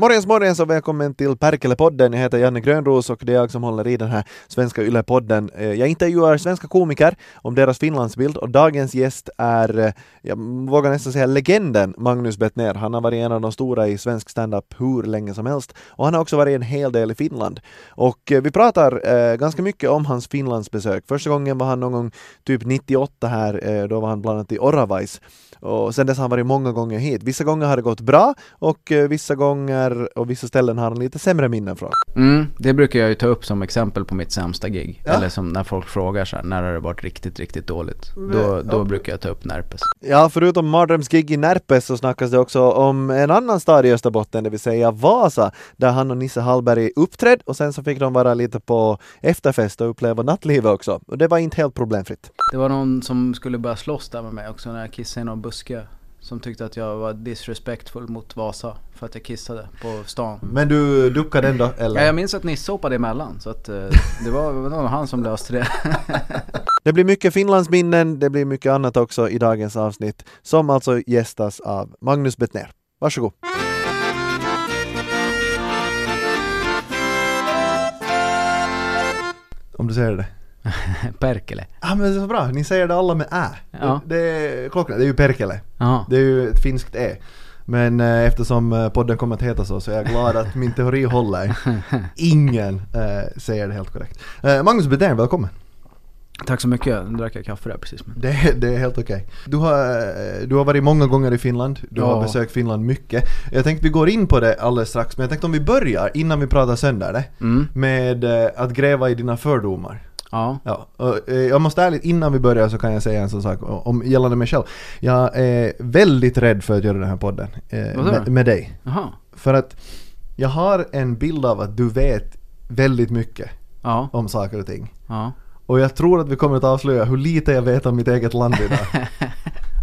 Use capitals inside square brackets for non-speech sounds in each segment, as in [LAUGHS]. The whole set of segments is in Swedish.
Morgens morgens och välkommen till Perkele-podden. Jag heter Janne Grönros och det är jag som håller i den här svenska Yle-podden. Eh, jag intervjuar svenska komiker om deras Finlandsbild och dagens gäst är, eh, jag vågar nästan säga legenden Magnus Bettner. Han har varit en av de stora i svensk standup hur länge som helst och han har också varit en hel del i Finland. Och eh, vi pratar ganska mycket om hans Finlandsbesök. Första gången var han någon gång typ 98 här, då var han bland annat i Oravais. Och sen dess har han varit många gånger hit. Vissa gånger har det gått bra och vissa gånger och vissa ställen har han lite sämre minnen från. Mm, det brukar jag ju ta upp som exempel på mitt sämsta gig. Ja. Eller som när folk frågar så här, när har det varit riktigt, riktigt dåligt? Då, då brukar jag ta upp Närpes. Ja, förutom mardrömsgig i Närpes så snackas det också om en annan stad i Österbotten, det vill säga Vasa, där han och Nisse Hallberg uppträdde och sen så fick de vara lite på efterfest och uppleva nattlivet också. Och det var inte helt problemfritt. Det var någon som skulle börja slåss där med mig också när jag kissade i någon buske. Som tyckte att jag var disrespectful mot Vasa för att jag kissade på stan. Men du duckade ändå, eller? Ja, jag minns att Nisse hoppade emellan så att eh, det var, det var nog han som löste det. [LAUGHS] Det blir mycket Finlandsminnen, det blir mycket annat också i dagens avsnitt, som alltså gästas av Magnus Bettner. Varsågod. Om du säger det. [LAUGHS] Perkele. Ja men det är så bra, ni säger det alla med ä. Ja. Det är det är ju Perkele. Jaha. Det är ju ett finskt e. Men eh, eftersom eh, podden kommer att heta så så är jag glad att min teori håller. [LAUGHS] Ingen eh, säger det helt korrekt. Eh, Magnus Bedén, välkommen. Tack så mycket. Nu drack jag kaffe där precis. Men... Det, är- det är helt okej. Du, har, eh, du har varit många gånger i Finland, du har Ja. besökt Finland mycket. Jag tänkte vi går in på det alldeles strax, men jag tänkte om vi börjar innan vi pratar sönder det. Mm. Med eh, att gräva i dina fördomar. Ja. Ja, eh, jag måste ärligt, innan vi börjar så kan jag säga en sån sak om gällande mig själv. Jag är väldigt rädd för att göra den här podden eh, med, med dig. Jaha. För att jag har en bild av att du vet väldigt mycket Ja. om saker och ting. Ja. Och jag tror att vi kommer att avslöja hur lite jag vet om mitt eget land idag. [LAUGHS]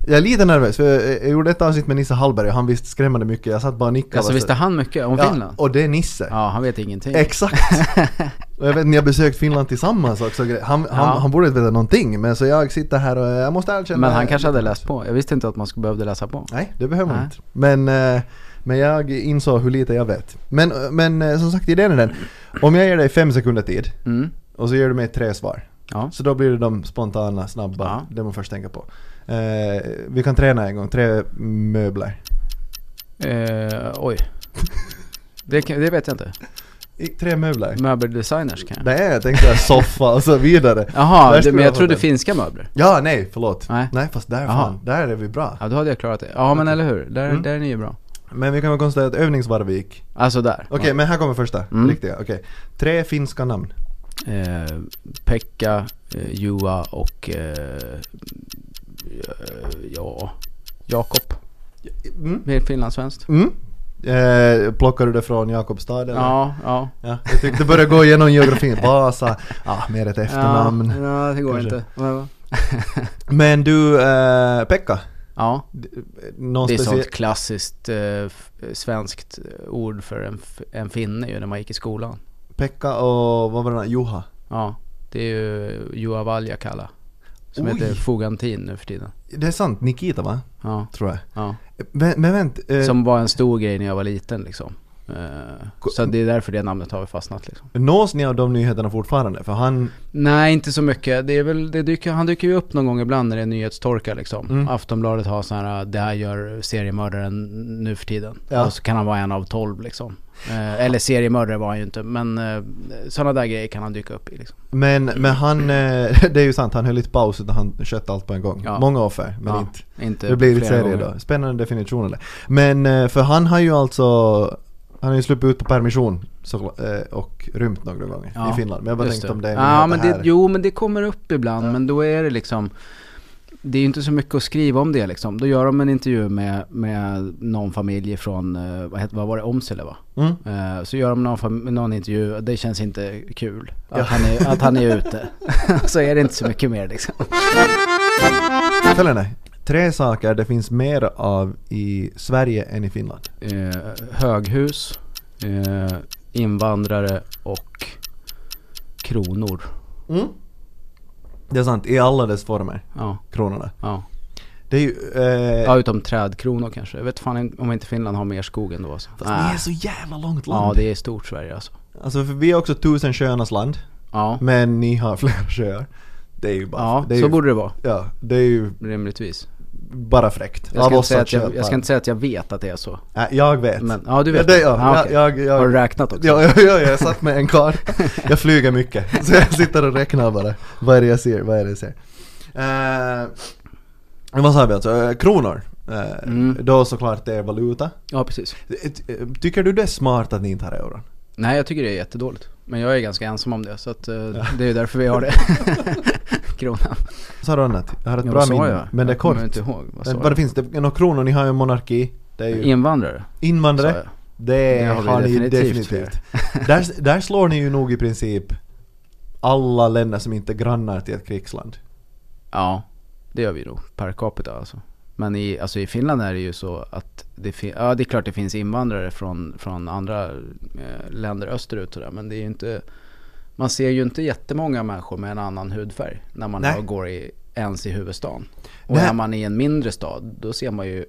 Jag är lite nervös, för jag, gjorde ett avsnitt med Nisse Hallberg och han visste skrämmande mycket. Jag satt bara och nickade. Alltså visste han mycket om ja, Finland? och det är Nisse. Ja, han vet ingenting. Exakt! [LAUGHS] Och jag vet, ni har besökt Finland tillsammans också. Han, han, Ja. han borde inte veta någonting, men så jag sitter här och jag måste erkänna... Men han kanske hade läst på. Jag visste inte att man skulle behövde läsa på. Nej, det behöver man inte. Men, eh, men jag insåg hur lite jag vet. Men, men eh, som sagt, idén är den. Om jag ger dig fem sekunder tid Mm. och så ger du mig tre svar. Ja. Så då blir det de spontana, snabba, Ja. det man först tänker på. Eh, vi kan träna en gång, tre möbler. Eh, oj. Det, kan, det vet jag inte. I, tre möbler. Möbeldesigners kan jag. Nej, jag tänkte soffa och så vidare. Jaha, men jag jag trodde finska möbler. Ja, nej, förlåt. Nej. Nej, fast där fan, där är vi bra. Ja, då hade jag klarat det. Ja, men eller hur. Där, Mm. där är ni ju bra. Men vi kan väl konstatera att övningsvarv gick. Alltså där. Okej, men här kommer första. Mm. Riktiga, okej. Tre finska namn. Eh, Pekka, eh, Juha och eh, ja, Jakob. Mm. Mer finlandssvenskt. Mm. Eh, plockar du det från Jakobstad eller? Ja, ja. ja. Jag tyckte börja gå igenom geografin. Vasa, ah, mer ett efternamn. Ja, det går Kanske. inte. Ja, [LAUGHS] Men du, eh, Pekka. Ja, Någon det är speciell... sånt klassiskt eh, svenskt ord för en, en finne ju när man gick i skolan. Pekka och vad var det där? Juha. Ja, det är ju Juha Valjakalla. Som Oj. heter Fogantin nu för tiden. Det är sant, Nikita va? Ja, Tror jag. ja. Men, men vänt, eh, Som var en stor grej när jag var liten liksom. Eh, så det är därför det namnet har fastnat liksom. nås ni av de nyheterna fortfarande? För han... Nej, inte så mycket. Det är väl, det dyker, han dyker ju upp någon gång ibland när det är nyhetstorka liksom. Mm. Aftonbladet har sån här, det här gör seriemördaren nu för tiden. Ja. Och så kan han vara en av tolv liksom. Eh, eller seriemördare var han ju inte, men eh, sådana där grejer kan han dyka upp i liksom. Men, men han, eh, [LAUGHS] det är ju sant, han höll lite paus utan han skötte allt på en gång. Ja. Många offer, men Ja, inte. inte Det blir lite serie då. Spännande definition eller? Men eh, för han har ju alltså han har ju sluppit ut på permission så, eh, och rymt några gånger Ja, i Finland. Men jag bara tänkte om det är ja, men här. det, Jo, men det kommer upp ibland, Ja. men då är det liksom det är ju inte så mycket att skriva om det liksom. Då gör de en intervju med, med någon familj från, eh, vad, heter, vad var det, Åmsele va? Mm. Eh, Så gör de någon, någon intervju, det känns inte kul att, Ja. han, är, att han är ute. [LAUGHS] så är det inte så mycket mer liksom. Följande. Tre saker det finns mer av i Sverige än i Finland. Eh, höghus, eh, invandrare och kronor. Mm. Det är sant, i alla dess former, Ja, kronorna. ja. Det är ju... Eh, Ja, utom trädkronor kanske. Jag vet fan om inte Finland har mer skog ändå alltså. fast ni är så jävla långt land. Ja, det är stort Sverige alltså. Alltså för vi är också tusen sjöarnas land. Ja, Men ni har [LAUGHS] fler sjöar. Det är ju bara... ja det är så ju, borde det vara. Ja, det är ju Rimligtvis. Bara fräckt. Jag ska, inte säga jag, jag ska inte säga att jag vet att det är så. Nej, jag vet. Men, ja du Ja, vet. det, ja, Ah, jag, okej. jag, jag, Har du räknat också? Ja, ja, ja, jag satt med en karl. [LAUGHS] Jag flyger mycket. Så jag sitter och räknar bara. Vad är det jag ser? Vad är det jag ser? Eh, vad sa vi alltså? Eh, kronor. Eh, Mm. Då såklart det är valuta. Ja, precis. Eh, Tycker du det är smart att ni inte har euron? Nej, jag tycker det är jättedåligt. Men jag är ganska ensam om det, så att, eh, det är ju därför vi har det. [LAUGHS] Kronan. Sa du annat? Jag har ett Ja, bra vad minne. jag? Men det är Jag kort. inte ihåg. Vad Men jag? vad finns det? Några kronor, ni har ju en monarki. Det är ju Invandrare, invandrare. jag. Det, Det har har, ni definitivt definitivt. [LAUGHS] där, där slår ni ju nog i princip alla länder som inte är grannar till ett krigsland. Ja, det gör vi nog. Per capita alltså. Men i, alltså i Finland är det ju så att det, ja, det är klart det finns invandrare från, från andra eh, länder österut och där, men det är ju inte Man ser ju inte jättemånga människor med en annan hudfärg när man Nej. går i, ens i huvudstaden. Och Nej. är man i en mindre stad, då ser man ju,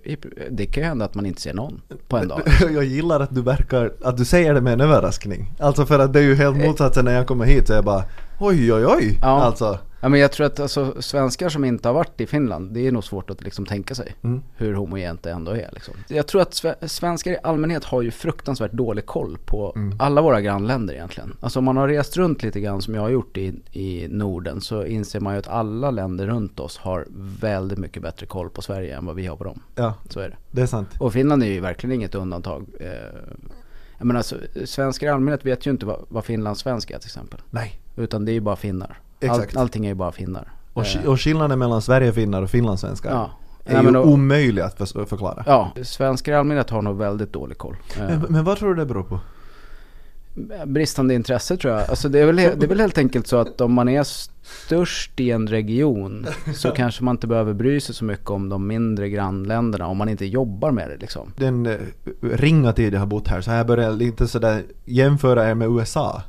det kan ju hända att man inte ser någon på en dag. [LAUGHS] Jag gillar att du verkar, att du säger det med en överraskning. Alltså för att det är ju helt motsatsen när jag kommer hit så är jag bara oj oj oj. Ja. Alltså. Ja men jag tror att alltså, svenskar som inte har varit i Finland, det är nog svårt att liksom tänka sig Mm. hur homogent det ändå är. Liksom. Jag tror att sve- svenskar i allmänhet har ju fruktansvärt dålig koll på Mm. alla våra grannländer egentligen. Alltså om man har rest runt lite grann som jag har gjort i, i Norden så inser man ju att alla länder runt oss har väldigt mycket bättre koll på Sverige än vad vi har på dem. Ja, Så är det. det är sant. Och Finland är ju verkligen inget undantag. Eh, jag menar, alltså, svenskar i allmänhet vet ju inte vad, vad finlandssvenska är till exempel. Nej. Utan det är ju bara finnar. Exakt. All, allting är ju bara finnar. Och, Eh, och skillnaden mellan Sverigefinnar och finlandssvenskar ja. är Nej, ju men då- omöjlig att förs- förklara. Ja, svenskar i allmänhet har nog väldigt dålig koll. Eh, Men, men vad tror du det beror på? bristande intresse tror jag. Alltså det är, väl, det är väl helt enkelt så att om man är störst i en region [LAUGHS] så kanske man inte behöver bry sig så mycket om de mindre grannländerna om man inte jobbar med det liksom. Den eh, ringa tid jag har bott här så har jag börjat lite sådär jämföra er med USA.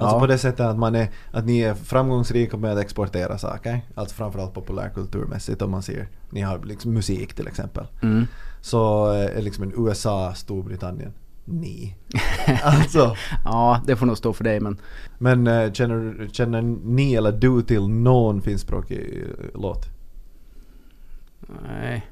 Alltså Ja. på det sättet att man är, att ni är framgångsrika med att exportera saker. Alltså framförallt populärkulturmässigt om man ser, ni har liksom musik till exempel. Mm. Så eh, är liksom USA, Storbritannien, ni. [LAUGHS] alltså, Ja, det får nog stå för dig men men eh, känner, känner ni eller du till någon finskspråkig eh, låt? nej.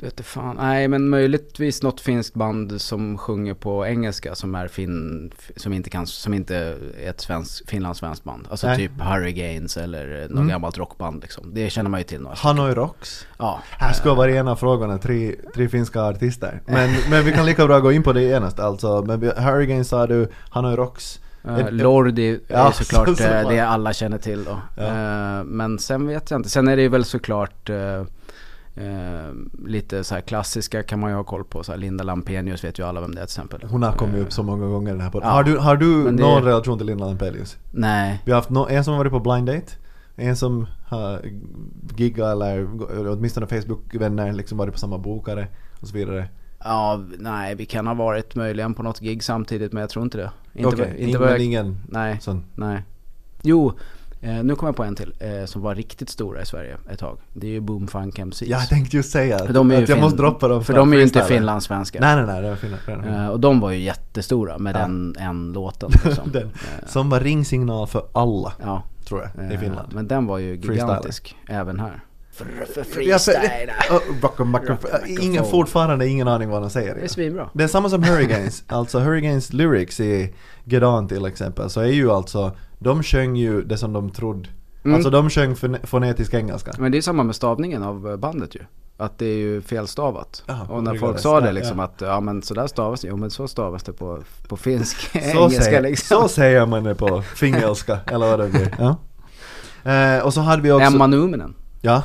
Det vete fan. Nej men möjligtvis något finskt band som sjunger på engelska som är fin, som inte kan, som inte är ett svensk, finlandssvenskt band. Alltså Nej. typ Hurricanes eller något Mm. gammalt rockband liksom. Det känner man ju till några. Hanoi Rocks? Ja. Här ska vara en av frågorna, tre, tre finska artister. Men, [LAUGHS] men vi kan lika bra gå in på det genast alltså. Men vi- Hurricane sa du, Hanoi Rocks. Uh, Ett- Lordi är Ja, ju såklart [LAUGHS] så- eh, såklart. det alla känner till då. Ja. Eh, men sen vet jag inte. Sen är det ju väl såklart eh, eh, lite så klassiska kan man ju ha koll på. Så Linda Lampenius vet ju alla vem det är till exempel. Hon har kommit Eh, upp så många gånger den här podden. Ja. Har du, har du Men det- någon relation till Linda Lampelius? Nej. Vi har haft no, en som har varit på blind date. En som har giggat eller åtminstone Facebook-vänner liksom varit på samma bokare och så vidare. Ja, nej vi kan ha varit möjligen på något gig samtidigt men jag tror inte det. Inte, Okej, vad- inte ing- vad men jag, ingen Nej, sån. nej. Jo, eh, nu kommer jag på en till eh, som var riktigt stora i Sverige ett tag. Det är ju Boom Funk MCs. Jag tänkte just säga att, de är ju att jag fin- måste droppa dem För från de är ju inte freestylen. finlandssvenskar. Nej nej nej, det var fina. Eh, och de var ju jättestora med Ja. den en låten [LAUGHS] liksom. Den. Eh, Som var ringsignal för alla, ja, tror jag, i eh, Finland. Men den var ju gigantisk även här. Ja, and ingen, fortfarande ingen aning vad de säger. Det är svinbra. Det är samma som Hurricanes. [LAUGHS] alltså Hurricanes lyrics i Get On till exempel så är ju alltså, de sjöng ju det som de trodde. Mm. Alltså de sjöng fone- fonetisk engelska. Men det är samma med stavningen av eh, bandet ju. Att det är ju felstavat. Ja, och när folk sa det. liksom Ja. att ja men sådär stavas det. Jo men så stavas det på, på finsk [LAUGHS] Så [LAUGHS] engelska säger, liksom. så säger man det på fingelska, eller vad det blir. Ja. Eh, och så hade vi också... Emma Numinen. Ja,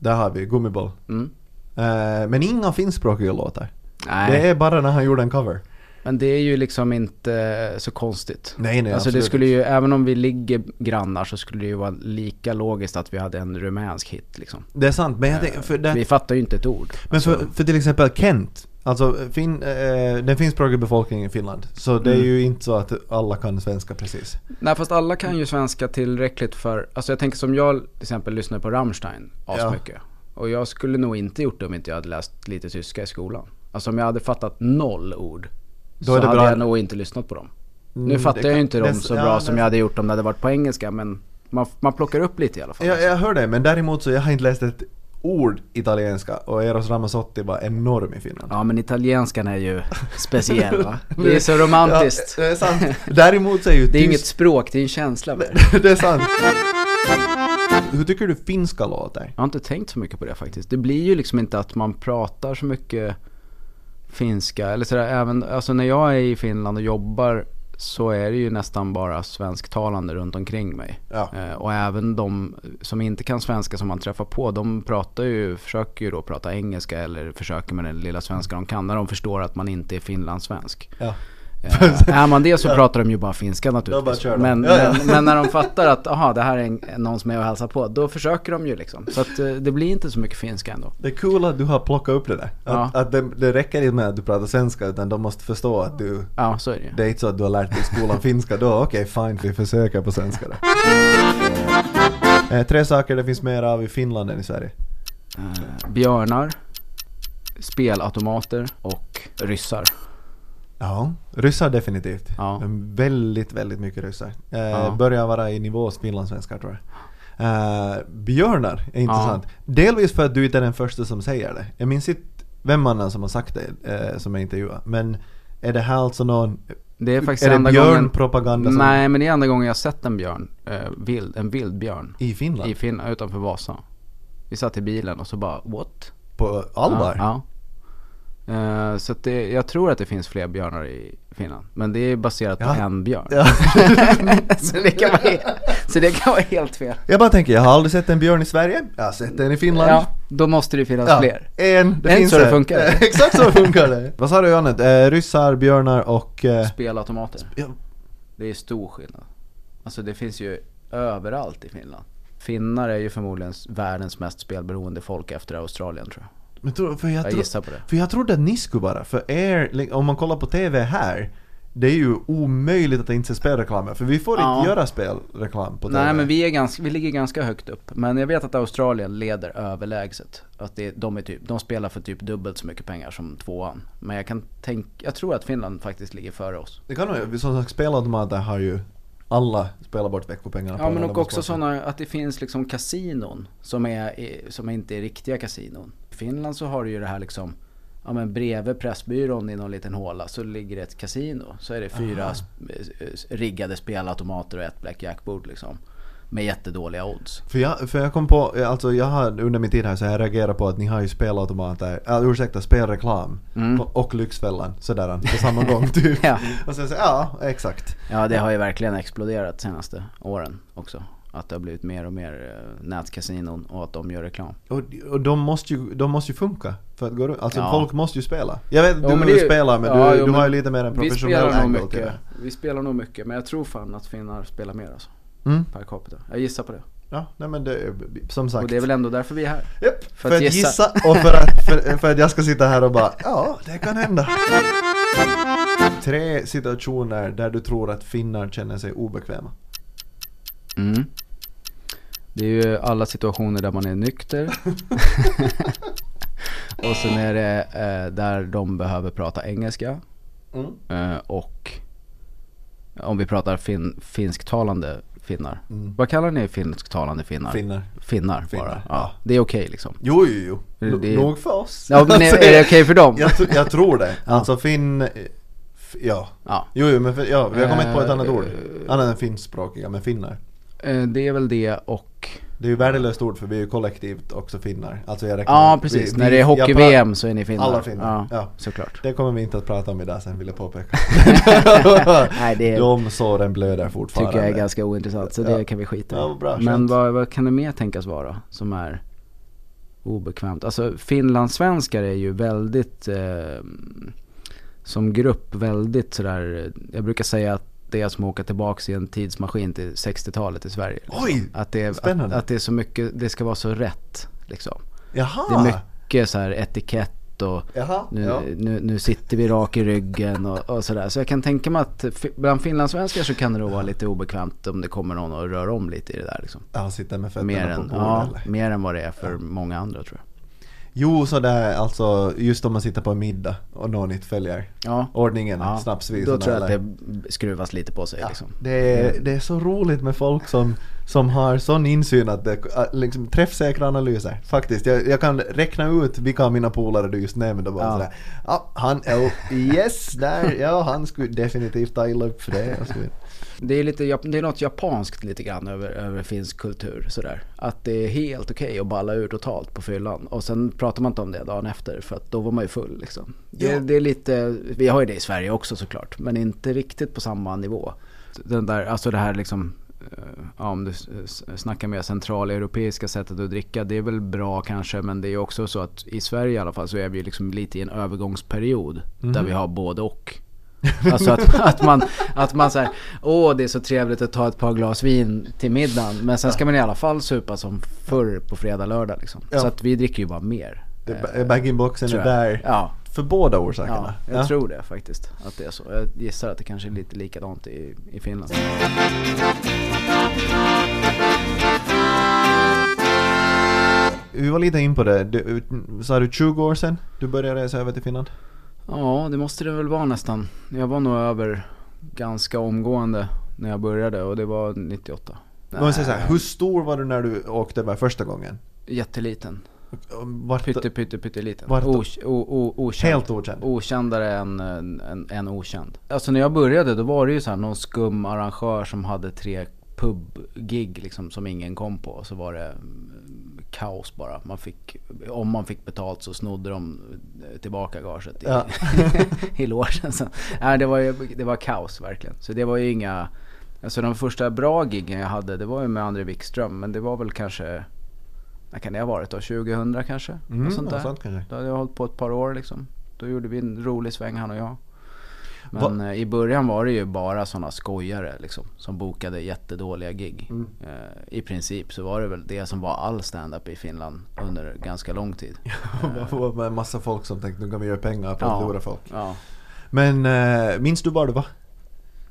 där har vi Gummiboll. Mm. Eh, men inga finskspråkiga låtar. Nej, Det är bara när han gjorde en cover. men det är ju liksom inte så konstigt. Nej nej alltså det absolut skulle inte. ju, även om vi ligger grannar så skulle det ju vara lika logiskt att vi hade en rumänsk hit liksom. Det är sant, men jag tänker, för det, Vi fattar ju inte ett ord. Men för, Alltså, för till exempel Kent Alltså fin, eh, den finskspråkiga befolkningen i Finland. Så det är Mm. ju inte så att alla kan svenska precis. Nej fast alla kan ju svenska tillräckligt för, alltså jag tänker som jag till exempel lyssnar på Rammstein asmycket. Och jag skulle nog inte gjort det om inte jag hade läst lite tyska i skolan. Alltså om jag hade fattat noll ord. Då så hade bra- jag nog inte lyssnat på dem. Mm, nu fattar jag ju inte dem så ja, bra som det- jag hade gjort om det hade varit på engelska men man, man plockar upp lite i alla fall. Jag, jag hör det, men däremot så jag har inte läst ett ord italienska och Eros Ramazzotti var enorm i Finland. Ja men italienskan är ju speciell va? [LAUGHS] Det är så romantiskt. Ja, det är sant. Däremot så är ju Det är tyst- inget språk, det är en känsla [LAUGHS] det är sant. Hur tycker du finska låter? Jag har inte tänkt så mycket på det faktiskt. Det blir ju liksom inte att man pratar så mycket finska eller sådär. Även, alltså när jag är i Finland och jobbar så är det ju nästan bara svensktalande runt omkring mig. Ja. Eh, och även de som inte kan svenska som man träffar på, de pratar ju, försöker ju då prata engelska eller försöker med den lilla svenska de kan när de förstår att man inte är finlandssvensk. Ja. Eh, är man det så pratar de ju bara finska bara naturligtvis. de. Men, men, men när de fattar att aha, det här är en, någon som är och hälsar på, då försöker de ju liksom. Så att eh, det blir inte så mycket finska ändå. Det är kul att du har plockat upp det där. Att, att det, det räcker inte med att du pratar svenska utan de måste förstå att du Ja, så är det ju. det är inte så att du har lärt dig i skolan [LAUGHS] finska då, okej fine vi försöker på svenska då. [LAUGHS] Eh, tre saker det finns mer av i Finland än i Sverige. Eh, björnar, spelautomater och ryssar. Ja, ryssar definitivt. Ja. Väldigt, väldigt mycket ryssar. Eh, Ja. Börjar vara i nivå finlandssvenskar tror jag. Eh, björnar är intressant. Delvis för att du inte är den första som säger det. Jag minns inte vem annan som har sagt det eh, som jag intervjuade. Men är det här alltså någon... Det är faktiskt är det björnpropaganda som... Nej, men det är enda gången jag sett en björn, eh, vild, en vild björn. I Finland? I Finland, utanför Vasa. Vi satt i bilen och så bara, what? På allvar? Ja. ja. Eh, så att det, jag tror att det finns fler björnar i Finland. Men det är baserat Ja. på en björn. Ja. [LAUGHS] så, det kan vara, så det kan vara helt fel. Jag bara tänker, jag har aldrig sett en björn i Sverige. Jag har sett en i Finland. Ja, då måste det finnas fler. En, det En finns så det funkar. [LAUGHS] Exakt så funkar det. [LAUGHS] Vad sa du Janne? Eh, ryssar, björnar och... Eh, Spelautomater. ja, Det är stor skillnad. Alltså det finns ju överallt i Finland. Finnar är ju förmodligen världens mest spelberoende folk efter Australien tror jag. Men tror, för jag, Jag tro, gissar på det. för jag trodde att ni skulle vara, för er, om man kollar på TV här, det är ju omöjligt att det inte ser spelreklamer, för vi får Ja. inte göra spelreklam på TV. Nej men vi, är ganska, vi ligger ganska högt upp. Men jag vet att Australien leder överlägset. Att det, de, är typ, de spelar för typ dubbelt så mycket pengar som tvåan. Men jag kan tänka, jag tror att Finland faktiskt ligger före oss. Det kan nog, som sagt spelautomater har ju alla spelat bort veckopengarna på Ja men och också sådana, att det finns liksom kasinon som, är, i- som inte är riktiga kasinon. Finland så har du ju det här liksom, ja men bredvid Pressbyrån i någon liten håla så ligger det ett kasino. Så är det fyra Aha. eh, riggade spelautomater och ett blackjackbord liksom. Med jättedåliga odds. För jag, för jag kom på, alltså jag har under min tid här så jag reagerat på att ni har ju spelautomater, äh, ursäkta spelreklam Mm. och Lyxfällan sådär på samma gång typ. [LAUGHS] Ja. Och sen så, ja exakt. Ja det har ju verkligen exploderat de senaste åren också. Att det har blivit mer och mer eh, nätkasinon och att de gör reklam. Och, och de, måste ju, de måste ju funka för att gå runt. Alltså Ja. folk måste ju spela. Jag vet Jo, du men du det spelar men ja, du, jo, du har ju lite mer en Vi professionell angle till mycket. det. Vi spelar nog mycket men jag tror fan att finnar spelar mer alltså. Mm. Per capita. Jag gissar på det. Ja, nej men det, som sagt. Och det är väl ändå därför vi är här. Japp, för, för att att gissa. gissa. och för att, för, för att jag ska sitta här och bara ja, det kan hända. Tre situationer där du tror att finnar känner sig obekväma. Mm. Det är ju alla situationer där man är nykter. [LAUGHS] och sen är det eh, där de behöver prata engelska. Mm. Eh, och om vi pratar fin- finsktalande finnar. Mm. Vad kallar ni finsktalande finnar? Finnar. Finnar, Finnar, bara. ja. Ja, det är okej liksom. Jo, jo, jo. Det- det- Nog för oss. Ja, men [LAUGHS] är, är det okej för dem? jag, jag tror det. Alltså finn... Ja. Ja. Jo, jo, men för, ja, vi har kommit på ett Eh, annat ord. eh, Annat än finskspråkiga, men finnar. Eh, Det är väl det och Det är ju värdelöst ord för vi är ju kollektivt också finnar. Alltså jag räknar Ja precis, vi- när det är hockey-VM så är ni finnar. Alla finnar, Ja, ja. såklart. Det kommer vi inte att prata om idag sen vill jag påpeka. [LAUGHS] Nej det är, [LAUGHS] De såren blöder fortfarande. tycker jag är ganska ointressant så Ja. det kan vi skita i. Ja, bra, Men vad, vad kan det mer tänkas vara som är obekvämt? Alltså finlandssvenskar är ju väldigt eh, som grupp väldigt sådär, jag brukar säga att det är som att åka tillbaks i en tidsmaskin till 60-talet i Sverige. liksom. Oj, Att det, är, att, att det är så mycket, det ska vara så rätt liksom. Jaha! Det är mycket så här etikett och Jaha, nu, ja. nu, nu sitter vi rak i ryggen och, och sådär. Så jag kan tänka mig att bland finlandssvenskar så kan det nog vara lite obekvämt om det kommer någon och rör om lite i det där liksom. Han sitter med fötterna Mer på än, bordet ja, eller? mer än vad det är för många andra tror jag. Jo, så där alltså just om man sitter på en middag och någon inte följer Ja, ordningen, ja. snapsvisorna då tror jag att eller- det skruvas lite på sig Ja, liksom. det, är, det är så roligt med folk som, som har sån insyn att det att liksom, träffsäkra analyser. Faktiskt, jag, jag kan räkna ut vilka av mina polare du just nämnde. Bara Ja. sådär, ja, han, oh, yes, där, ja, han skulle definitivt ta illa upp för det. Det är, lite, det är något japanskt lite grann över, över finsk kultur sådär. Att det är helt okej att balla ur totalt på fyllan. Och sen pratar man inte om det dagen efter för att då var man ju full liksom. Det, Ja. det är lite, vi har ju det i Sverige också såklart. Men inte riktigt på samma nivå. Den där, alltså det här liksom eh, Ja, om du snackar mer centraleuropeiska sättet att dricka, det är väl bra kanske men det är också så att i Sverige i alla fall så är vi liksom lite i en övergångsperiod där vi har både och. [LAUGHS] Alltså att, att man, att man säger åh det är så trevligt att ta ett par glas vin till middagen. Men sen ska man i alla fall supa som förr på fredag, lördag liksom. Ja. Så att vi dricker ju bara mer. Bag-in-boxen är där Ja, för båda ja orsakerna. jag tror det faktiskt. Att det är så. Jag gissar att det kanske är lite likadant i, i Finland. Vi var lite in på det. Du, sa du 20 år sedan du började resa över till Finland? Ja, det måste det väl vara nästan. Jag var nog över ganska omgående när jag började och det var 98. Men jag här, hur stor var du när du åkte över första gången? Jätteliten. Vart, Pytte, pytte, pytteliten. Vart- Os, o, o, okänd. Helt okänd? Okändare än, än, än okänd. Alltså när jag började då var det ju så här någon skum arrangör som hade tre pubgig liksom som ingen kom på. Så var det kaos bara. Man fick, om man fick betalt så snodde de tillbaka gaget i, Ja. [LAUGHS] i logen. Så, nej, det, var, ju- det var kaos verkligen. Så det var ju inga... Alltså de första bra giggen jag hade det var ju med André Wikström. Men det var väl kanske... När kan det ha varit då? 2000 kanske? Mm, sånt där. sånt kanske. Då hade jag hållit på ett par år liksom. Då gjorde vi en rolig sväng han och jag. Men eh, i början var det ju bara sådana skojare liksom. Som bokade jättedåliga gig. Mm. Eh, I princip så var det väl det som var all stand-up i Finland under ganska lång tid. [LAUGHS] Med en massa folk som tänkte nu kan vi göra pengar på att Ja. lura folk. Ja. Men minns du var du var?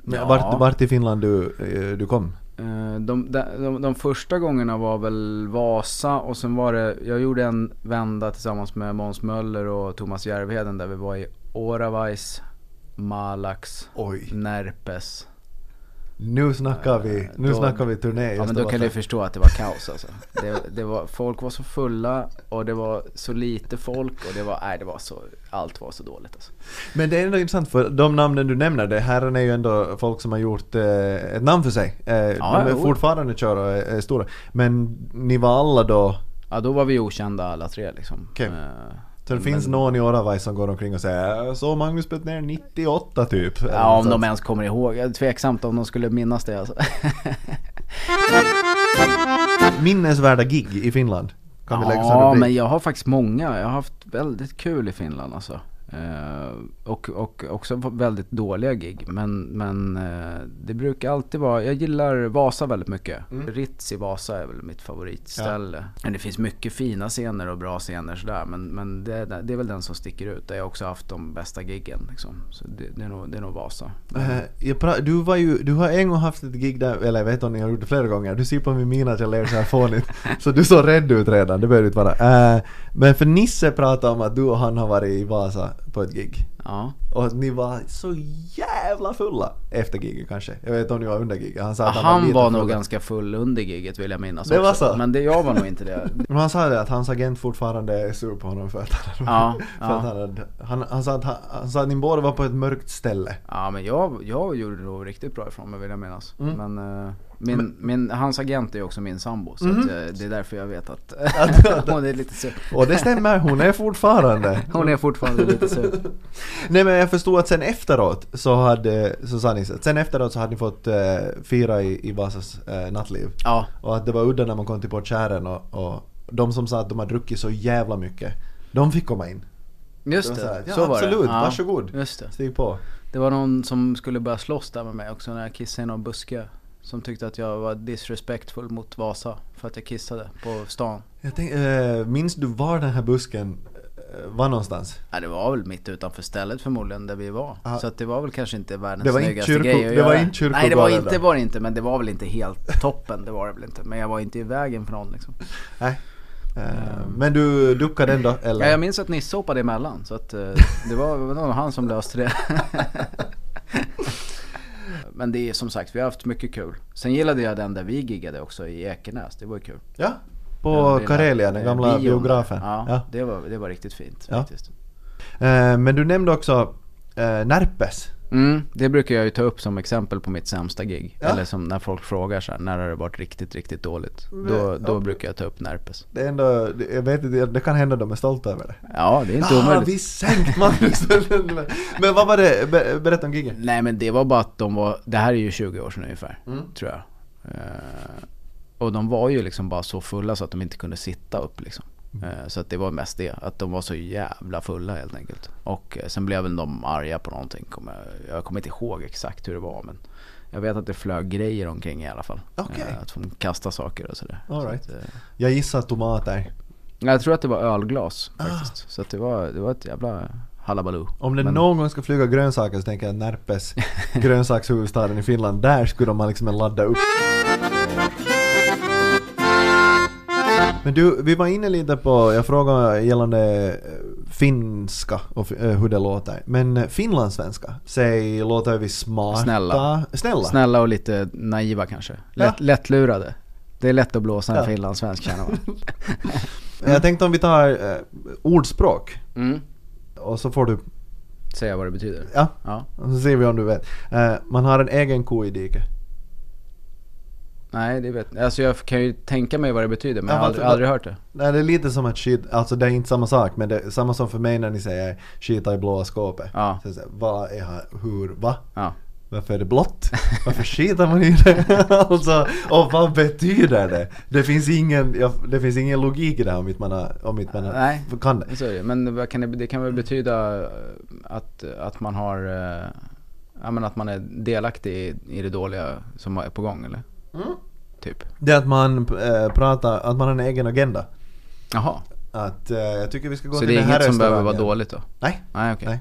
Ja. Vart, vart i Finland du, eh, du kom? Eh, De, de, de, de första gångerna var väl Vasa och sen var det, jag gjorde en vända tillsammans med Måns Möller och Thomas Järvheden där vi var i Oravais, Malax, Oj, Närpes. nu snackar vi, Eh, nu då- snackar vi turné Ja men då kan du förstå att det var kaos alltså. Det, det var, folk var så fulla och det var så lite folk och det var, nej det var så, allt var så dåligt alltså. Men det är ändå intressant för de namnen du nämner, det här är ju ändå folk som har gjort eh, ett namn för sig. Eh, de är fortfarande kör och är, är stora. Men ni var alla då, Ja då var vi okända alla tre liksom. Okej. Eh, så det Men- finns någon i Oravai som går omkring och säger "Jag såg Magnus Bettner 98 typ. Ja om de sånt. ens kommer ihåg, jag är tveksamt om de skulle minnas det alltså. [LAUGHS] Minnesvärda gig i Finland. Kan vi lägga så ja rubrik? men jag har faktiskt många, jag har haft väldigt kul i Finland alltså. Eh, och, och också väldigt dåliga gig. Men, men eh, det brukar alltid vara, jag gillar Vasa väldigt mycket. Mm. Ritz i Vasa är väl mitt favoritställe. Men det finns mycket fina scener och bra scener sådär. Men, men det, det är väl den som sticker ut. Där jag också haft de bästa giggen liksom. Så det, det, är, nog, det är nog Vasa. Pra- du, var ju, du har en gång haft ett gig där, eller jag vet inte om ni har gjort det flera gånger. Du ser på min min att jag ler så här fånigt. [LAUGHS] så du såg rädd ut redan, det behöver du inte vara. Men för Nisse pratade om att du och han har varit i Vasa på ett gig. Ja. Och ni var så jävla fulla efter giget kanske. Jag vet inte om ni var under giget. Han sa att han, var, Han lite var nog ganska full under giget vill jag minnas Det var så? Men det, jag var nog inte det. [LAUGHS] Men han sa det att hans agent fortfarande är sur på honom för att han [LAUGHS] Ja, för att han, hade, han, han, sa att han, han sa att ni båda var på ett mörkt ställe. Ja men jag, jag gjorde nog riktigt bra ifrån mig vill jag minnas. Mm. Men, min, min, hans agent är också min sambo så att, eh, det är därför jag vet att [LAUGHS] [LAUGHS] hon är lite sur. Och det stämmer, hon är fortfarande. [LAUGHS] Hon är fortfarande lite sur. Nej men jag förstod att sen efteråt så hade, så sa ni sen efteråt så hade ni fått eh, fira i, i Vasas eh, nattliv. Ja, Och att det var udda när man kom till Port Tjären och, och de som sa att de har druckit så jävla mycket, de fick komma in. just De det. att, ja, så var absolut, det. Ja, varsågod. Just det. Stig på. Det var någon som skulle börja slåss där med mig också när jag kissade i någon buske. Som tyckte att jag var disrespectful mot Vasa för att jag kissade på stan. Jag tänk, eh, minns du var den här busken var någonstans? Ja, det var väl mitt utanför stället förmodligen där vi var. Ja. Så att det var väl kanske inte världens Det var snyggaste kyrko- grej att det var inte kyrkogården Nej det var inte, var det inte. Men det var väl inte helt [LAUGHS] toppen. Det var det väl inte. Men jag var inte i vägen för någon liksom. Nej. Eh, Men du duckade ändå eller? Ja, jag minns att Nisse hoppade emellan. Så att eh, det var, det var nog han som löste det. [LAUGHS] Men det är som sagt, vi har haft mycket kul. Sen gillade jag den där vi giggade också i Ekenäs. Det var ju kul. Ja. På Ja, Karelia, den eh, gamla bion. biografen. Ja, Ja. Det, var, det var riktigt fint Ja. faktiskt. Eh, Men du nämnde också eh, Närpes. Mm, det brukar jag ju ta upp som exempel på mitt sämsta gig. Ja. Eller som när folk frågar så här, när har det varit riktigt, riktigt dåligt? Då, då Ja. brukar jag ta upp Närpes. Det är ändå, jag vet inte, det kan hända de är stolta över det. Ja, det är inte Ah, omöjligt. vi sänkt Magnus! [LAUGHS] Men vad var det, Be- berätta om gigen. Nej men det var bara att de var, det här är ju 20 år sedan ungefär, Mm. tror jag. Eh, och de var ju liksom bara så fulla så att de inte kunde sitta upp liksom. Mm. Eh, så att det var mest det, att de var så jävla fulla helt enkelt. Och eh, sen blev väl de arga på någonting, jag, kommer inte ihåg exakt hur det var men jag vet att det flög grejer omkring i alla fall. Okej. Eh, att de kastade saker och sådär. All Så right. att, eh, Jag gissar tomater. jag tror att det var ölglas Ah. faktiskt. Så att det var, det var ett jävla halabaloo. Om det Men- någon gång ska flyga grönsaker så tänker jag att Närpes, [LAUGHS] grönsakshuvudstaden i Finland, där skulle ha liksom ladda upp. Men du, vi var inne lite på, jag frågade gällande eh, finska och eh, hur det låter. Men eh, finlandssvenska, säg, låter vi smarta? Snälla. Snälla? Snälla och lite naiva kanske. Lätt, Ja. Lättlurade. Det är lätt att blåsa en Ja. finlandssvensk känner man. [LAUGHS] Jag tänkte om vi tar eh, ordspråk. Mm. Och så får du, Säga vad det betyder. ja, Ja. och så ser vi om du vet. Eh, man har en egen ko i diket. Nej, det vet Alltså jag kan ju tänka mig vad det betyder men Ja, jag har aldrig, aldrig hört det. Nej det är lite som att skit, alltså det är inte samma sak men det är samma som för mig när ni säger skita i blåa skåpet. Ja. Så jag säger, vad är här, hur, va? Ja. Varför är det blått? Varför skitar man i det? [LAUGHS] alltså, och vad betyder det? Det finns ingen, det finns ingen logik i det här om inte man, har, om inte man har, Nej. kan det. Så är det. Men vad kan det, det kan väl betyda eh, att, att man har, eh, ja men att man är delaktig i, i det dåliga som är på gång eller? Mm. Typ. Det är att man äh, pratar, att man har en egen agenda. Jaha. Att eh, jag tycker vi ska gå Så till det är den här inget som behöver vara dåligt då? Nej, Nej okej. nej.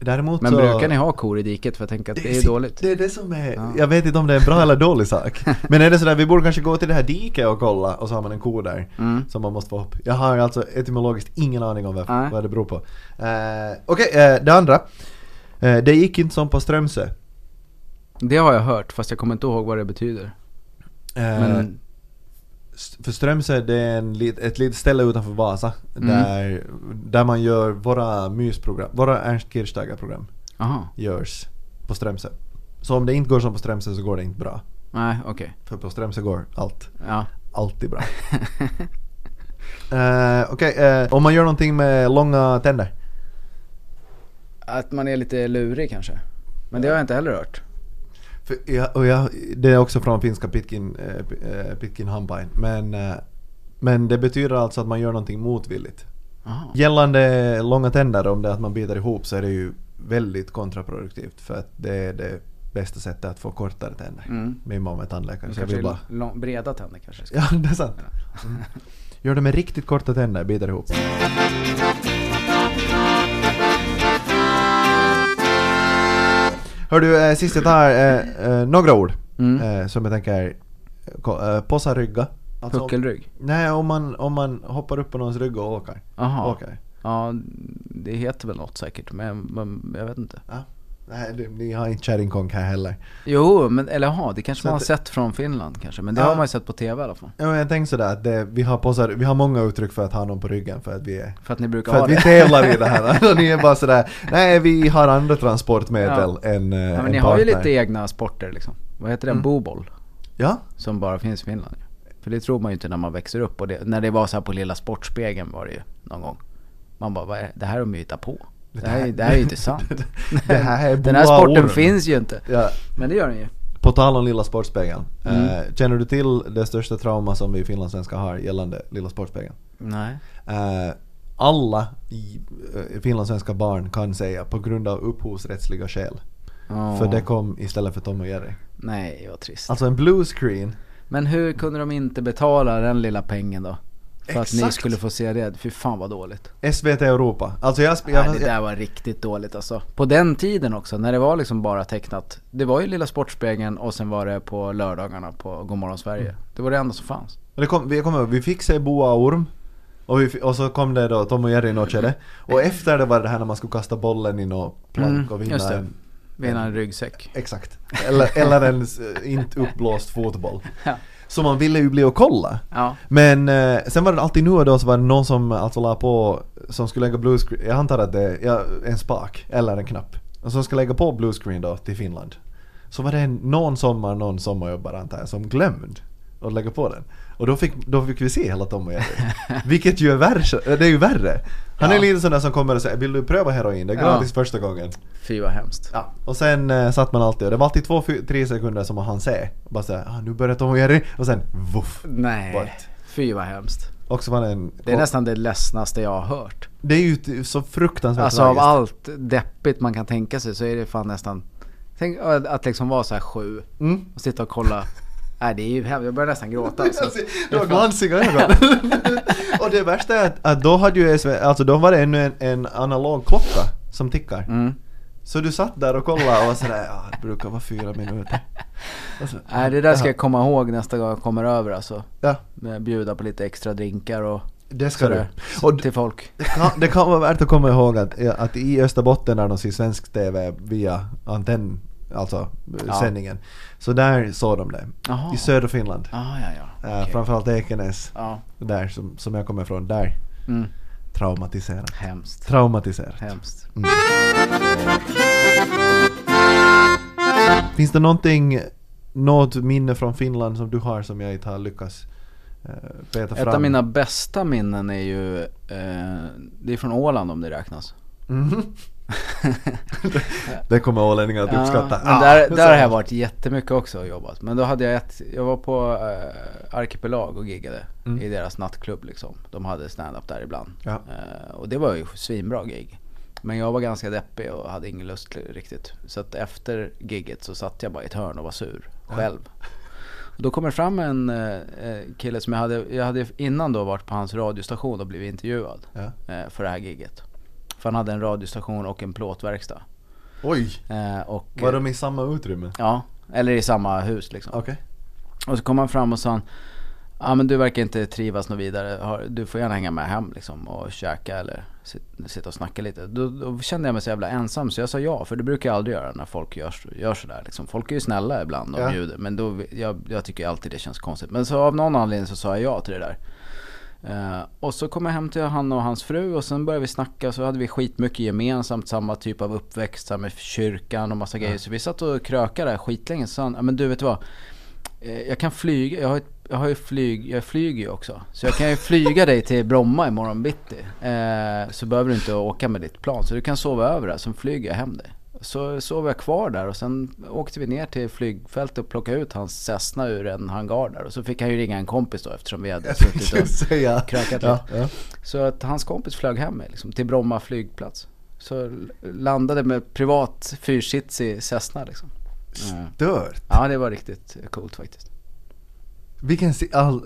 Däremot Men så... brukar ni ha kor i diket? För jag tänker att det är si- dåligt. Det är det som är, Ja. jag vet inte om det är en bra eller dålig sak. [LAUGHS] Men är det sådär, vi borde kanske gå till det här diket och kolla och så har man en ko där Mm. som man måste få upp. Jag har alltså etymologiskt ingen aning om varför, vad det beror på. Eh, Okej, eh, det andra. Eh, det gick inte som på Strömsö. Det har jag hört fast jag kommer inte ihåg vad det betyder. Eh, Men För Strömsö det är en, ett litet ställe utanför Vasa Mm. där, där man gör våra mysprogram, våra Ernst Kirchsteiger-program görs på Strömsö. Så om det inte går som på Strömsö så går det inte bra. Nej, okej. För på Strömsö går allt. Ja. Alltid bra. [LAUGHS] Eh, Okej, eh, om man gör någonting med långa tänder. Att man är lite lurig kanske. Men det har jag inte heller hört. För jag, och jag, det är också från finska pitkin, pi- eh, pitkin hampain. Men, eh, men det betyder alltså att man gör någonting motvilligt. Aha. Gällande långa tänder, om det är att man biter ihop så är det ju väldigt kontraproduktivt. För att det är det bästa sättet att få kortare tänder. Mm. Min mamma är tandläkare så jag vill bara... lång, breda tänder kanske. Ska. [LAUGHS] Ja, det är sant. Mm. Gör det med riktigt korta tänder, biter ihop. Hör du, eh, sist jag tar eh, eh, några ord Mm. eh, som jag tänker eh, possarygga. Alltså, om- Puckelrygg. Nej, om man, om man hoppar upp på någons rygg och åker. Jaha. Åker. Ja, det heter väl något säkert. Men, men jag vet inte. Ja. Nej, det, ni har inte kärringkonk här heller. Jo, men eller jaha, det kanske Så man har att- sett från Finland kanske. Men det Ja. har man ju sett på TV i alla fall. Ja, men jag tänker sådär att det, vi, har possar, vi har många uttryck för att ha någon på ryggen för att vi är För att ni brukar För ha att vi det. tävlar i det här. Och [LAUGHS] ni är bara sådär, nej vi har andra transportmedel än eh, Ja, en men ni har ju partner." lite egna sporter liksom. Vad heter det? Mm. Boboll. Ja, Som bara finns i Finland. För det tror man ju inte när man växer upp. Och det, när det var så här på lilla Sportspegeln var det ju någon gång. Man bara, det här har de ju hittat på. Det här, är- det här är ju inte sant. [LAUGHS] det här är Den här sporten finns ju inte. ja. Men det gör den ju. På tal om Lilla Sportspegeln. Mm. Eh, känner du till det största trauma som vi finlandssvenskar har gällande Lilla Sportspegeln? Nej. Eh, alla i, eh, finlandssvenska barn kan säga på grund av upphovsrättsliga skäl. Åh. För det kom istället för Tom och Jerry. Nej, vad trist. Alltså en blue screen. Men hur kunde de inte betala den lilla pengen då? För att ni Exakt. skulle få se det. Fy fan vad dåligt. SVT Europa. Alltså jag, jag, Nej, det där var riktigt dåligt alltså. På den tiden också, när det var liksom bara tecknat. Det var ju Lilla Sportspegeln och sen var det på lördagarna på Godmorgon Sverige. Mm. Det var det enda som fanns. det kom, vi, ihåg, vi fick se Boa Orm. Och, vi, och så kom det då Tom och Jerry något skede. Och efter det var det här när man skulle kasta bollen i något plank Mm, och vinna en... Vinna en ryggsäck. Exakt. Eller, eller en inte uppblåst fotboll. Ja. Så man ville ju bli och kolla. Ja. Men eh, sen var det alltid nu och då så var det någon som alltså la på, som skulle lägga bluescreen, jag antar att det är ja, en spak eller en knapp. Och som ska lägga på bluescreen då till Finland. Så var det någon sommar, någon sommarjobbare antar jag, som glömde att lägga på den. Och då fick, då fick vi se hela Tom och Jerry. [LAUGHS] Vilket ju är värre, det är ju värre. Han är lite sån där som kommer och säger vill du pröva heroin? Det är gratis första gången. Fy vad hemskt. Ja. Och sen eh, satt man alltid och det var alltid två, fy- tre sekunder som man hann se. Och bara såhär, ah, nu börjar Tom och Jerry och sen voff. Nej. Bort. Fy vad hemskt. Och så var det en... Det är nästan det ledsnaste jag har hört. Det är ju t- så fruktansvärt Alltså av tragiskt. allt deppigt man kan tänka sig så är det fan nästan Tänk att att liksom vara så här sju Mm. och sitta och kolla Nej det är ju hemskt, jag börjar nästan gråta [LAUGHS] alltså. Du har glansiga ögon. och det värsta är att, att då hade ju SV, alltså då var det ännu en, en analog klocka som tickar. mm. Så du satt där och kollade och var sådär, ja det brukar vara fyra minuter. Så, Nej det där ska jaha. jag komma ihåg nästa gång jag kommer över alltså. Ja, Bjuda på lite extra drinkar och det ska du. sådär. Och Till folk. det kan, det kan vara värt att komma ihåg att, att i Österbotten när de ser svensk TV via antenn, alltså Ja. sändningen. Så där såg de det. Jaha. I södra Finland. Ah, ja ja. Eh, Okej. Framförallt Ekenäs, Ja. där som, som jag kommer ifrån, där Mm. traumatiserat. Hemskt. Traumatiserat. Hemskt. Mm. Finns det någonting, något minne från Finland som du har som jag inte har lyckats uh, peta Ett fram? av mina bästa minnen är ju, eh, det är från Åland om det räknas. Mhm. [LAUGHS] det kommer ålänningar att uppskatta. men Ah, där, så- där har jag varit jättemycket också och jobbat. Men då hade jag ett, jag var på eh, Arkipelag och giggade Mm. i deras nattklubb liksom. De hade stand-up där ibland. Ja. Eh, och det var ju svinbra gig. Men jag var ganska deppig och hade ingen lust riktigt. Så att efter gigget så satt jag bara i ett hörn och var sur själv. Och Då kommer fram en eh, eh, kille som jag hade, jag hade innan då varit på hans radiostation och blivit intervjuad Ja. eh, för det här gigget. För han hade en radiostation och en plåtverkstad. Oj, Eh, och, var de i samma utrymme? Ja, eller i samma hus liksom. Okej. Och så kom han fram och sa han, Ja men du verkar inte trivas något vidare, du får gärna hänga med hem liksom och käka eller sit- sitta och snacka lite. Då, då kände jag mig så jävla ensam så jag sa ja, för det brukar jag aldrig göra när folk gör, gör sådär liksom. Folk är ju snälla ibland och Ja. bjuder, men då, jag, jag tycker alltid det känns konstigt. Men så av någon anledning så sa jag ja till det där. Eh, och så kom jag hem till han och hans fru och sen började vi snacka så hade vi skitmycket gemensamt, samma typ av uppväxt, med kyrkan och massa grejer. Så vi satt och krökade där skitlänge. Så han, "Ja, men du vet vad? Eh, Jag kan flyga, jag har, ett, jag har ju flyg, jag flyger ju också. Så jag kan ju flyga dig till Bromma imorgon bitti. Eh, så behöver du inte åka med ditt plan. Så du kan sova över där, sen flyger jag hem dig. Så sov jag kvar där och sen åkte vi ner till flygfältet och plockade ut hans Cessna ur en hangar där. Och så fick han ju ringa en kompis då eftersom vi hade suttit och [LAUGHS] säga. krökat Ja, lite. ja. Så att hans kompis flög hem mig liksom, till Bromma flygplats. Så landade med privat fyrsitsig Cessna liksom. Stört. Ja det var riktigt coolt faktiskt. Vilken all...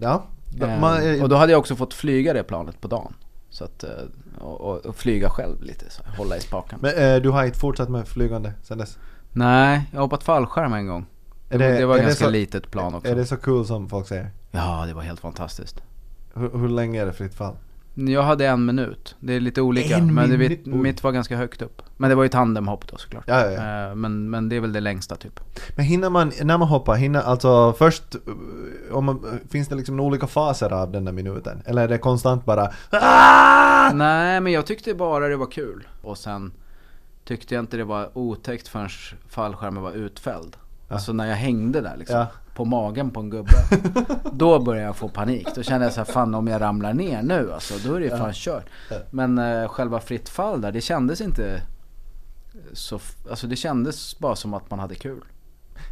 Ja. Eh, Man, och då hade jag också fått flyga det planet på dagen. Så att, eh, och, och, flyga själv lite, så hålla i spaken. men eh, du har inte fortsatt med flygande sen dess? Nej, jag har hoppat fallskärm en gång. Det, det- det var ett det ganska så- litet plan också. Är det så kul som folk säger? Ja, det var helt fantastiskt. Hur, hur länge är det fritt fall? Jag hade en minut. Det är lite olika. En men det, minut? mitt, mitt var ganska högt upp. Men det var ju tandemhopp då såklart. Ja, ja, ja. Eh, Men, men det är väl det längsta typ. Men hinner man, när man hoppar, hinner alltså först, om man, finns det liksom olika faser av den där minuten? Eller är det konstant bara "Ah!" Nej, men jag tyckte bara det var kul. Och sen tyckte jag inte det var otäckt förrän fallskärmen var utfälld. Alltså när jag hängde där liksom. På magen på en gubbe. [LAUGHS] då började jag få panik. Då kände jag så här, fan om jag ramlar ner nu alltså, då är det fan kört. Men eh, själva fritt fall där, det kändes inte så, alltså det kändes bara som att man hade kul.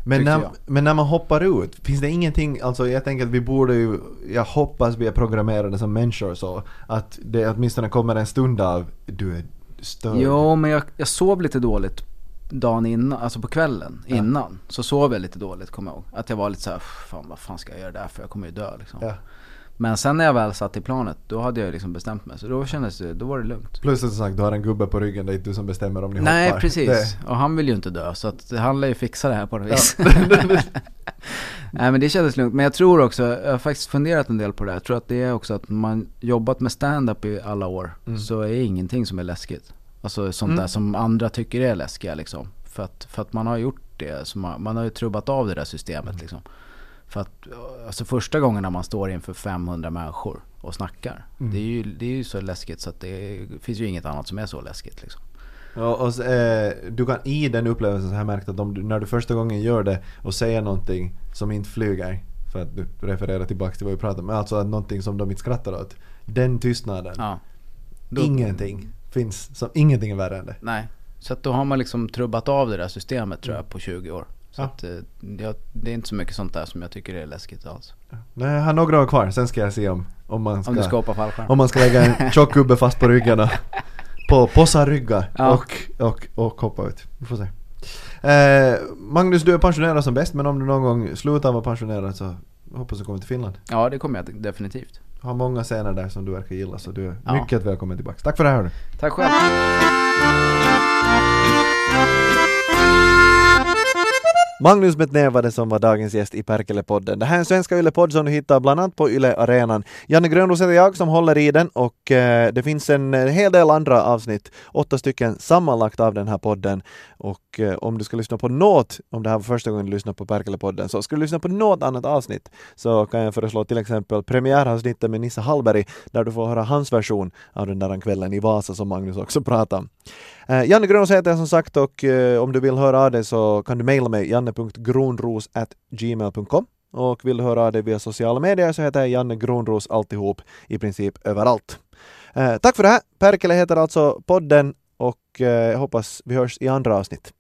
Men när, jag. men när man hoppar ut, finns det ingenting, alltså jag tänker att vi borde ju, jag hoppas vi är programmerade som människor så, att det åtminstone kommer en stund av du är störd. Jo, men jag, jag sov lite dåligt dagen innan, alltså på kvällen Ja. innan. Så sov jag lite dåligt kommer jag ihåg. Att jag var lite såhär, fan vad fan ska jag göra där för jag kommer ju dö liksom. Ja. Men sen när jag väl satt i planet, då hade jag liksom bestämt mig. Så då kändes det, då var det lugnt. Plus att sagt, du har en gubbe på ryggen, det är inte du som bestämmer om ni Nej, hoppar. precis. Det, Och han vill ju inte dö, så att han lär ju fixa det här på något Ja. vis. [LAUGHS] Nej men det kändes lugnt. Men jag tror också, jag har faktiskt funderat en del på det. Jag tror att det är också att man jobbat med stand-up i alla år, Mm. så är ingenting som är läskigt. Alltså sånt Mm. där som andra tycker är läskiga liksom. För att, för att man har gjort det, så man, man har ju trubbat av det där systemet Mm. liksom. För att, alltså första gången när man står inför 500 människor och snackar. Mm. Det, är ju, det är ju så läskigt så att det finns ju inget annat som är så läskigt liksom. och, och, så, eh, du kan i den upplevelsen så har jag märkt att om du, när du första gången gör det och säger någonting som inte flyger, för att du refererar tillbaka till vad vi pratade om, alltså att någonting som de inte skrattar åt. Den tystnaden, Ja. Då- ingenting finns, som, ingenting är värre än det. Nej, så att då har man liksom trubbat av det där systemet tror jag på 20 år. Så Ja. att eh, jag, det är inte så mycket sånt där som jag tycker är läskigt alls. Nej, jag har några år kvar, sen ska jag se om, om man ska, Om du ska hoppa fallskärm. om man ska lägga en tjock gubbe fast på ryggen och [LAUGHS] på possarrygga Ja. och, och, och hoppa ut. Vi får se. Eh, Magnus, du är pensionerad som bäst, men om du någon gång slutar vara pensionerad så hoppas du kommer till Finland. Ja, det kommer jag definitivt. Har många scener där som du verkar gilla, så du är Ja. mycket välkommen tillbaka. Tack för det här hörni. Tack själv. Magnus Betnér var det som var dagens gäst i Perkele-podden. Det här är en svenska Yle-podd som du hittar bland annat på Yle Arenan. Janne Grönros heter jag som håller i den och eh, det finns en hel del andra avsnitt, åtta stycken sammanlagt av den här podden. Och eh, om du ska lyssna på något, om det här var första gången du lyssnar på Perkele-podden, så ska du lyssna på något annat avsnitt så kan jag föreslå till exempel premiäravsnittet med Nissa Hallberg där du får höra hans version av den där kvällen i Vasa som Magnus också pratade om. Eh, Janne Grönros heter jag som sagt och eh, om du vill höra av dig så kan du mejla mig janne.gronros.gmail.com och vill du höra av dig via sociala medier så heter jag Janne Gronros alltihop i princip överallt. Eh, tack för det här! Perkele heter alltså podden och eh, jag hoppas vi hörs i andra avsnitt.